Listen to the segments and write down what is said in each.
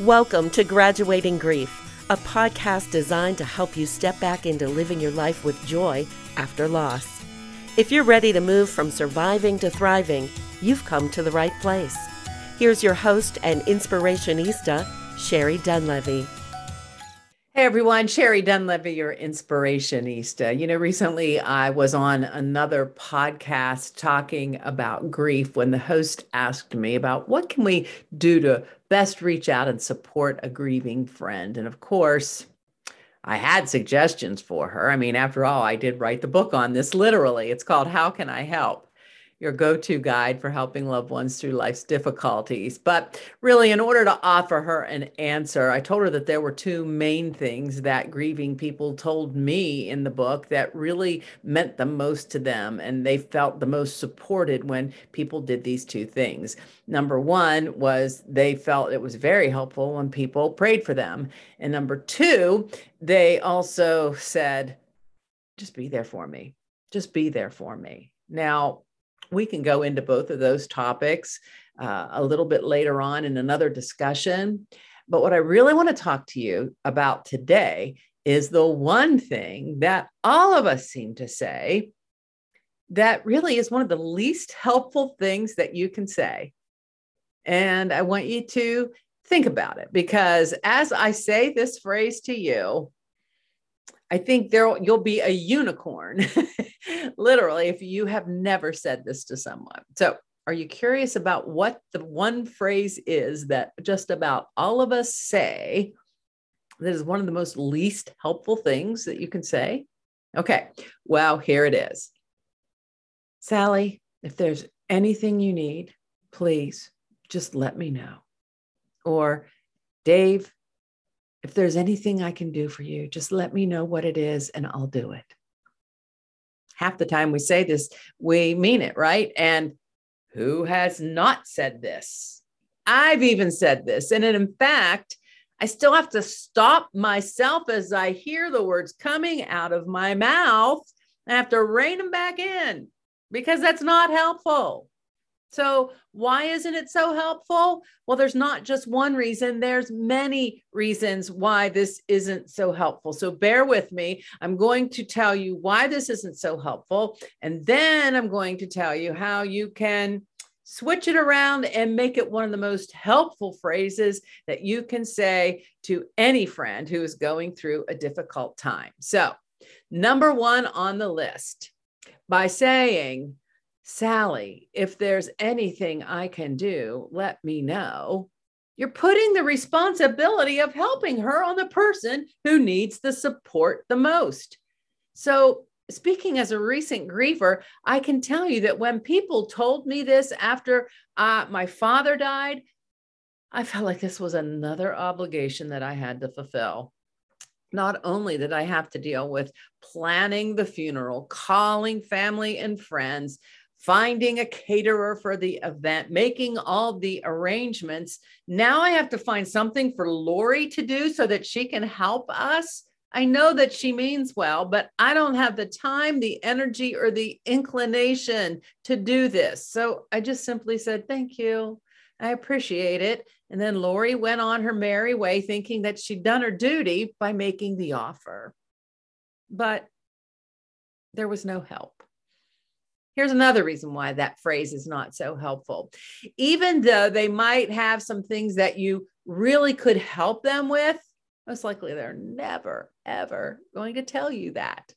Welcome to Graduating Grief, a podcast designed to help you step back into living your life with joy after loss. If you're ready to move from surviving to thriving, you've come to the right place. Here's your host and inspirationista, Sherry Dunlevy. Hey everyone, Sherry Dunlevy, your inspirationista. You know, recently I was on another podcast talking about grief when the host asked me about what can we do to best reach out and support a grieving friend. And of course, I had suggestions for her. I mean, after all, I did write the book on this literally. It's called How Can I Help? Your go to guide for helping loved ones through life's difficulties. But really, in order to offer her an answer, I told her that there were two main things that grieving people told me in the book that really meant the most to them. And they felt the most supported when people did these two things. Number one was they felt it was very helpful when people prayed for them. And number two, they also said, just be there for me. Just be there for me. Now, we can go into both of those topics uh, a little bit later on in another discussion. But what I really want to talk to you about today is the one thing that all of us seem to say that really is one of the least helpful things that you can say. And I want you to think about it because as I say this phrase to you, I think there you'll be a unicorn, literally, if you have never said this to someone. So, are you curious about what the one phrase is that just about all of us say that is one of the most least helpful things that you can say? Okay, well, here it is. Sally, if there's anything you need, please just let me know. Or, Dave, if there's anything I can do for you, just let me know what it is and I'll do it. Half the time we say this, we mean it, right? And who has not said this? I've even said this. And in fact, I still have to stop myself as I hear the words coming out of my mouth. I have to rein them back in because that's not helpful. So, why isn't it so helpful? Well, there's not just one reason, there's many reasons why this isn't so helpful. So, bear with me. I'm going to tell you why this isn't so helpful. And then I'm going to tell you how you can switch it around and make it one of the most helpful phrases that you can say to any friend who is going through a difficult time. So, number one on the list by saying, Sally, if there's anything I can do, let me know. You're putting the responsibility of helping her on the person who needs the support the most. So, speaking as a recent griever, I can tell you that when people told me this after uh, my father died, I felt like this was another obligation that I had to fulfill. Not only did I have to deal with planning the funeral, calling family and friends, finding a caterer for the event, making all the arrangements. Now I have to find something for Lori to do so that she can help us. I know that she means well, but I don't have the time, the energy, or the inclination to do this. So I just simply said, Thank you. I appreciate it. And then Lori went on her merry way, thinking that she'd done her duty by making the offer. But there was no help. Here's another reason why that phrase is not so helpful. Even though they might have some things that you really could help them with, most likely they're never, ever going to tell you that.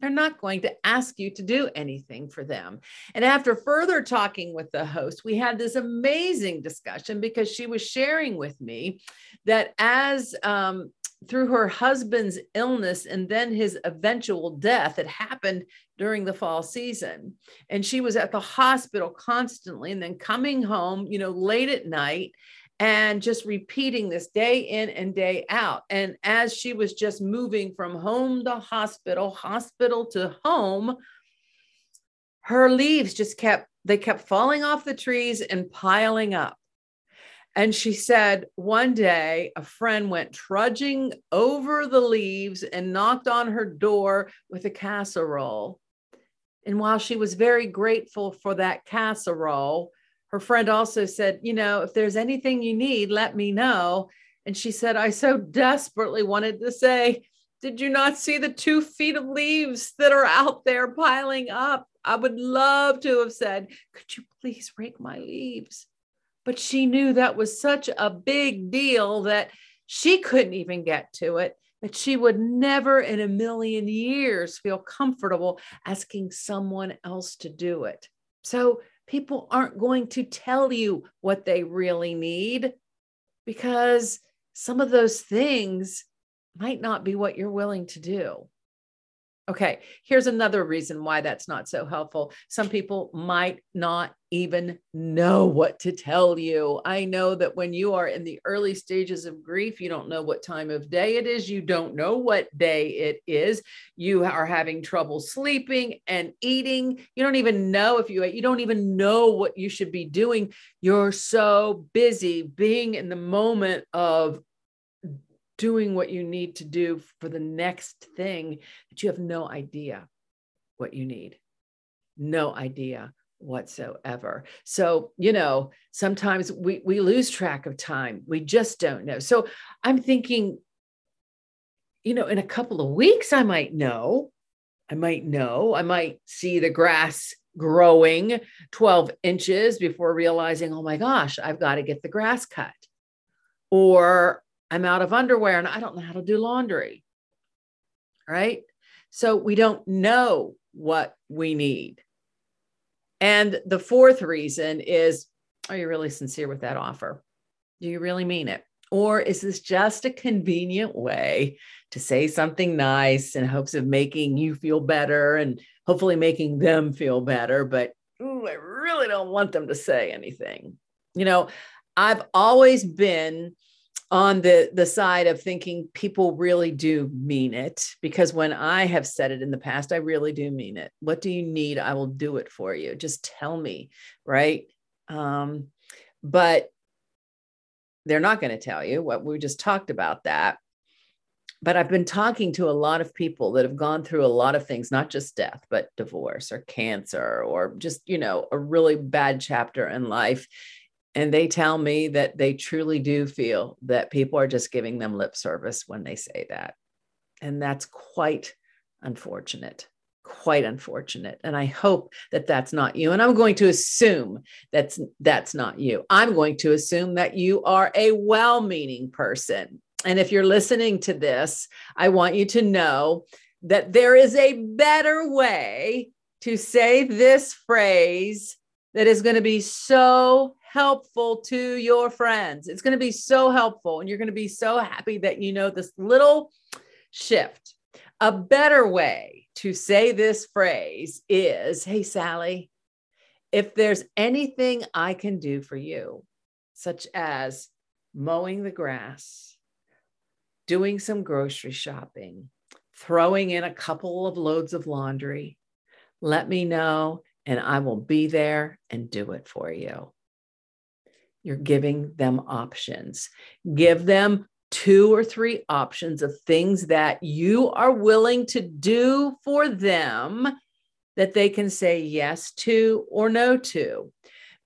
They're not going to ask you to do anything for them. And after further talking with the host, we had this amazing discussion because she was sharing with me that as um, through her husband's illness and then his eventual death. It happened during the fall season. And she was at the hospital constantly and then coming home, you know, late at night and just repeating this day in and day out. And as she was just moving from home to hospital, hospital to home, her leaves just kept, they kept falling off the trees and piling up. And she said one day a friend went trudging over the leaves and knocked on her door with a casserole. And while she was very grateful for that casserole, her friend also said, You know, if there's anything you need, let me know. And she said, I so desperately wanted to say, Did you not see the two feet of leaves that are out there piling up? I would love to have said, Could you please rake my leaves? But she knew that was such a big deal that she couldn't even get to it, that she would never in a million years feel comfortable asking someone else to do it. So people aren't going to tell you what they really need because some of those things might not be what you're willing to do. Okay, here's another reason why that's not so helpful. Some people might not even know what to tell you. I know that when you are in the early stages of grief, you don't know what time of day it is, you don't know what day it is. You are having trouble sleeping and eating. You don't even know if you you don't even know what you should be doing. You're so busy being in the moment of doing what you need to do for the next thing that you have no idea what you need. No idea whatsoever. So, you know, sometimes we we lose track of time. We just don't know. So, I'm thinking you know, in a couple of weeks I might know. I might know. I might see the grass growing 12 inches before realizing, "Oh my gosh, I've got to get the grass cut." Or I'm out of underwear and I don't know how to do laundry. Right. So we don't know what we need. And the fourth reason is are you really sincere with that offer? Do you really mean it? Or is this just a convenient way to say something nice in hopes of making you feel better and hopefully making them feel better? But ooh, I really don't want them to say anything. You know, I've always been on the the side of thinking people really do mean it because when i have said it in the past i really do mean it. What do you need? I will do it for you. Just tell me right? Um but they're not going to tell you. What we just talked about that. But i've been talking to a lot of people that have gone through a lot of things not just death but divorce or cancer or just you know a really bad chapter in life and they tell me that they truly do feel that people are just giving them lip service when they say that. And that's quite unfortunate, quite unfortunate. And I hope that that's not you. And I'm going to assume that's that's not you. I'm going to assume that you are a well-meaning person. And if you're listening to this, I want you to know that there is a better way to say this phrase that is going to be so helpful to your friends. It's going to be so helpful. And you're going to be so happy that you know this little shift. A better way to say this phrase is Hey, Sally, if there's anything I can do for you, such as mowing the grass, doing some grocery shopping, throwing in a couple of loads of laundry, let me know and I will be there and do it for you. You're giving them options. Give them two or three options of things that you are willing to do for them that they can say yes to or no to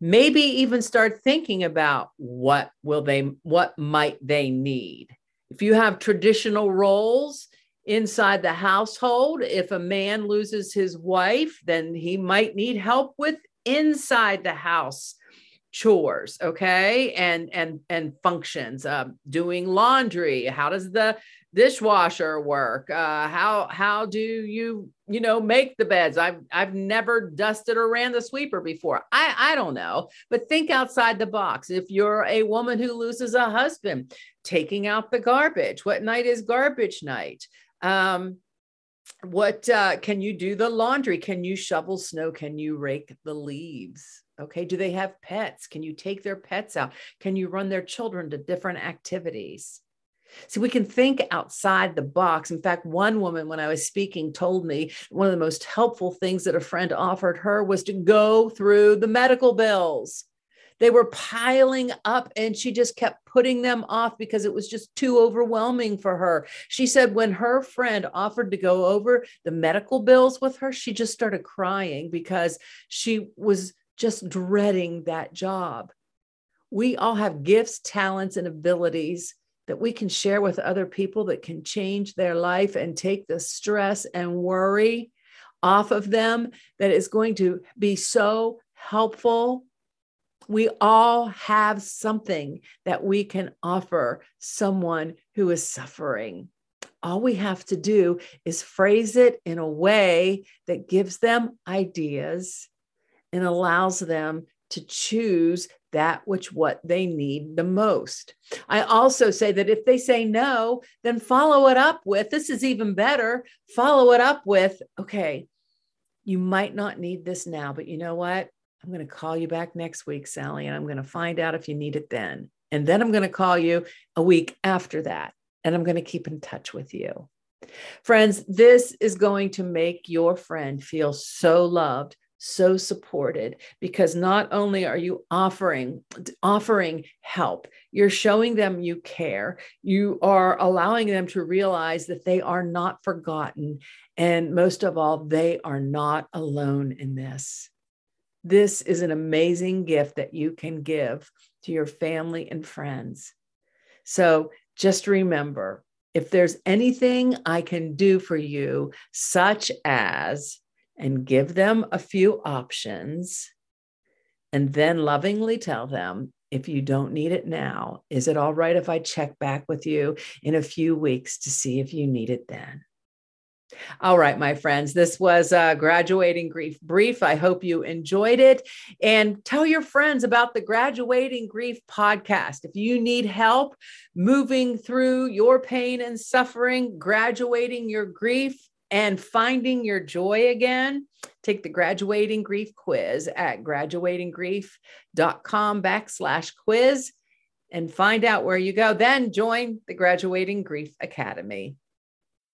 maybe even start thinking about what will they what might they need if you have traditional roles inside the household if a man loses his wife then he might need help with inside the house chores okay? And and and functions uh, doing laundry how does the dishwasher work? Uh, how how do you you know make the beds? I've i've never dusted or ran the sweeper before. I i don't know but think outside the box. If you're a woman who loses a husband taking out the garbage. What night is garbage night? Um what uh, can you do the laundry can you shovel snow can you rake the leaves Okay. Do they have pets? Can you take their pets out? Can you run their children to different activities? See, we can think outside the box. In fact, one woman, when I was speaking, told me one of the most helpful things that a friend offered her was to go through the medical bills. They were piling up and she just kept putting them off because it was just too overwhelming for her. She said when her friend offered to go over the medical bills with her, she just started crying because she was just dreading that job. We all have gifts, talents, and abilities that we can share with other people that can change their life and take the stress and worry off of them that is going to be so helpful. We all have something that we can offer someone who is suffering. All we have to do is phrase it in a way that gives them ideas and allows them to choose that which what they need the most. I also say that if they say no, then follow it up with this is even better. Follow it up with, okay, you might not need this now, but you know what? I'm going to call you back next week, Sally, and I'm going to find out if you need it then. And then I'm going to call you a week after that, and I'm going to keep in touch with you. Friends, this is going to make your friend feel so loved so supported because not only are you offering offering help you're showing them you care you are allowing them to realize that they are not forgotten and most of all they are not alone in this this is an amazing gift that you can give to your family and friends so just remember if there's anything i can do for you such as and give them a few options and then lovingly tell them if you don't need it now, is it all right if I check back with you in a few weeks to see if you need it then? All right, my friends, this was graduating grief brief. I hope you enjoyed it. And tell your friends about the Graduating Grief podcast. If you need help moving through your pain and suffering, graduating your grief, and finding your joy again, take the graduating grief quiz at graduatinggrief.com backslash quiz and find out where you go. Then join the Graduating Grief Academy.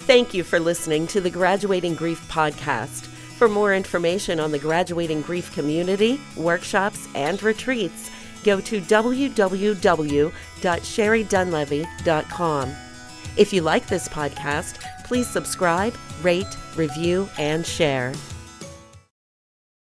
Thank you for listening to the Graduating Grief podcast. For more information on the Graduating Grief community, workshops, and retreats, go to www.sherrydunlevy.com. If you like this podcast, please subscribe, rate, review, and share.